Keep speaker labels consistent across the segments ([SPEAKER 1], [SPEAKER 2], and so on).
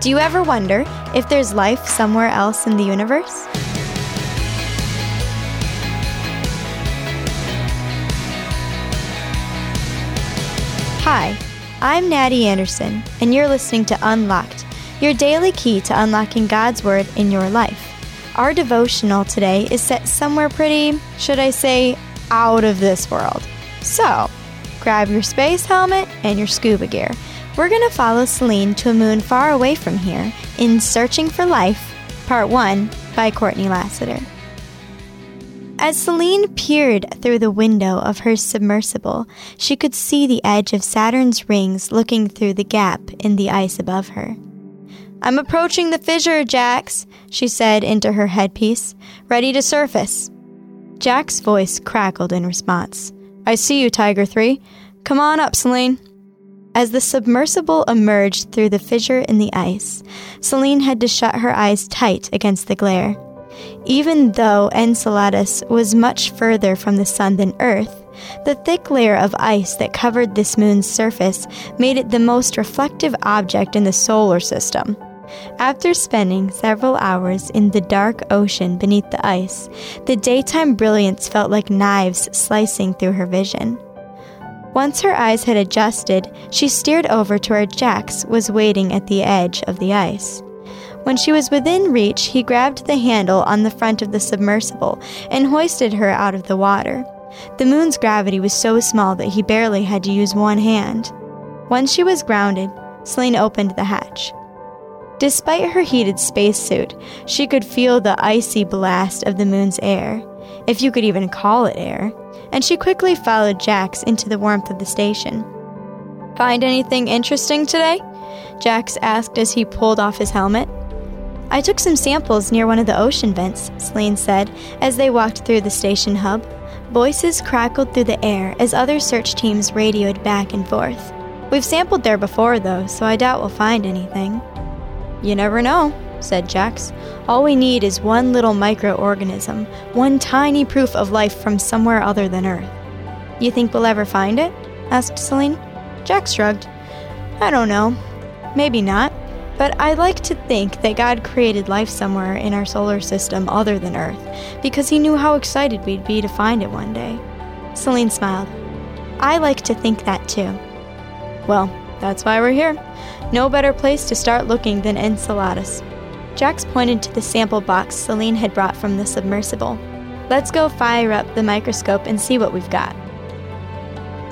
[SPEAKER 1] Do you ever wonder if there's life somewhere else in the universe? Hi, I'm Natty Anderson, and you're listening to Unlocked, your daily key to unlocking God's Word in your life. Our devotional today is set somewhere pretty, should I say, out of this world. So, grab your space helmet and your scuba gear. We're going to follow Celine to a moon far away from here in Searching for Life, Part 1 by Courtney Lassiter. As Celine peered through the window of her submersible, she could see the edge of Saturn's rings looking through the gap in the ice above her. I'm approaching the fissure, Jax, she said into her headpiece, ready to surface. Jax's voice crackled in response. I see you, Tiger 3. Come on up, Celine. As the submersible emerged through the fissure in the ice, Celine had to shut her eyes tight against the glare. Even though Enceladus was much further from the sun than Earth, the thick layer of ice that covered this moon's surface made it the most reflective object in the solar system. After spending several hours in the dark ocean beneath the ice, the daytime brilliance felt like knives slicing through her vision. Once her eyes had adjusted, she steered over to where Jax was waiting at the edge of the ice. When she was within reach, he grabbed the handle on the front of the submersible and hoisted her out of the water. The moon's gravity was so small that he barely had to use one hand. Once she was grounded, Celine opened the hatch. Despite her heated spacesuit, she could feel the icy blast of the moon's air, if you could even call it air, and she quickly followed Jax into the warmth of the station. Find anything interesting today? Jax asked as he pulled off his helmet. I took some samples near one of the ocean vents, Celine said as they walked through the station hub. Voices crackled through the air as other search teams radioed back and forth. We've sampled there before, though, so I doubt we'll find anything. You never know, said Jax. All we need is one little microorganism, one tiny proof of life from somewhere other than Earth. You think we'll ever find it? asked Celine. Jax shrugged. I don't know. Maybe not. But I like to think that God created life somewhere in our solar system other than Earth, because He knew how excited we'd be to find it one day. Celine smiled. I like to think that too. Well, that's why we're here. No better place to start looking than Enceladus. Jax pointed to the sample box Celine had brought from the submersible. Let's go fire up the microscope and see what we've got.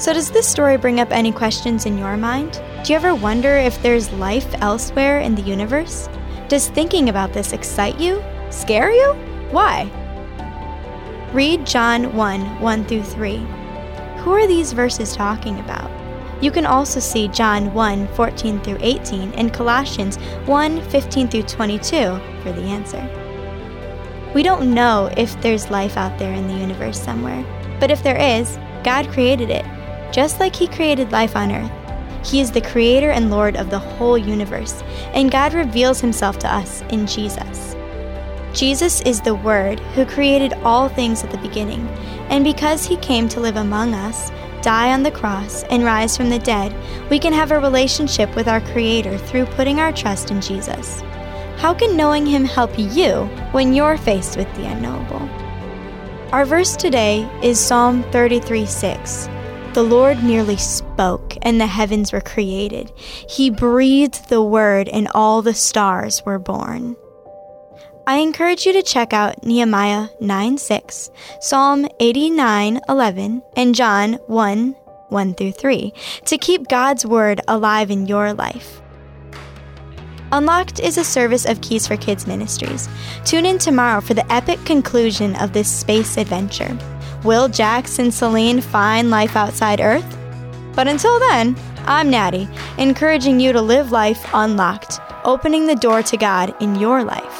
[SPEAKER 1] So, does this story bring up any questions in your mind? Do you ever wonder if there's life elsewhere in the universe? Does thinking about this excite you? Scare you? Why? Read John 1 1 through 3. Who are these verses talking about? You can also see John 1 14 through 18 and Colossians 1 15 through 22 for the answer. We don't know if there's life out there in the universe somewhere, but if there is, God created it, just like He created life on earth. He is the creator and Lord of the whole universe, and God reveals himself to us in Jesus. Jesus is the Word who created all things at the beginning, and because he came to live among us, die on the cross, and rise from the dead, we can have a relationship with our Creator through putting our trust in Jesus. How can knowing Him help you when you're faced with the unknowable? Our verse today is Psalm 33 6. The Lord merely spoke, and the heavens were created. He breathed the word, and all the stars were born. I encourage you to check out Nehemiah 9 6, Psalm 89 11, and John 1 1 through 3 to keep God's Word alive in your life. Unlocked is a service of Keys for Kids Ministries. Tune in tomorrow for the epic conclusion of this space adventure. Will Jax and Celine find life outside Earth? But until then, I'm Natty, encouraging you to live life unlocked, opening the door to God in your life.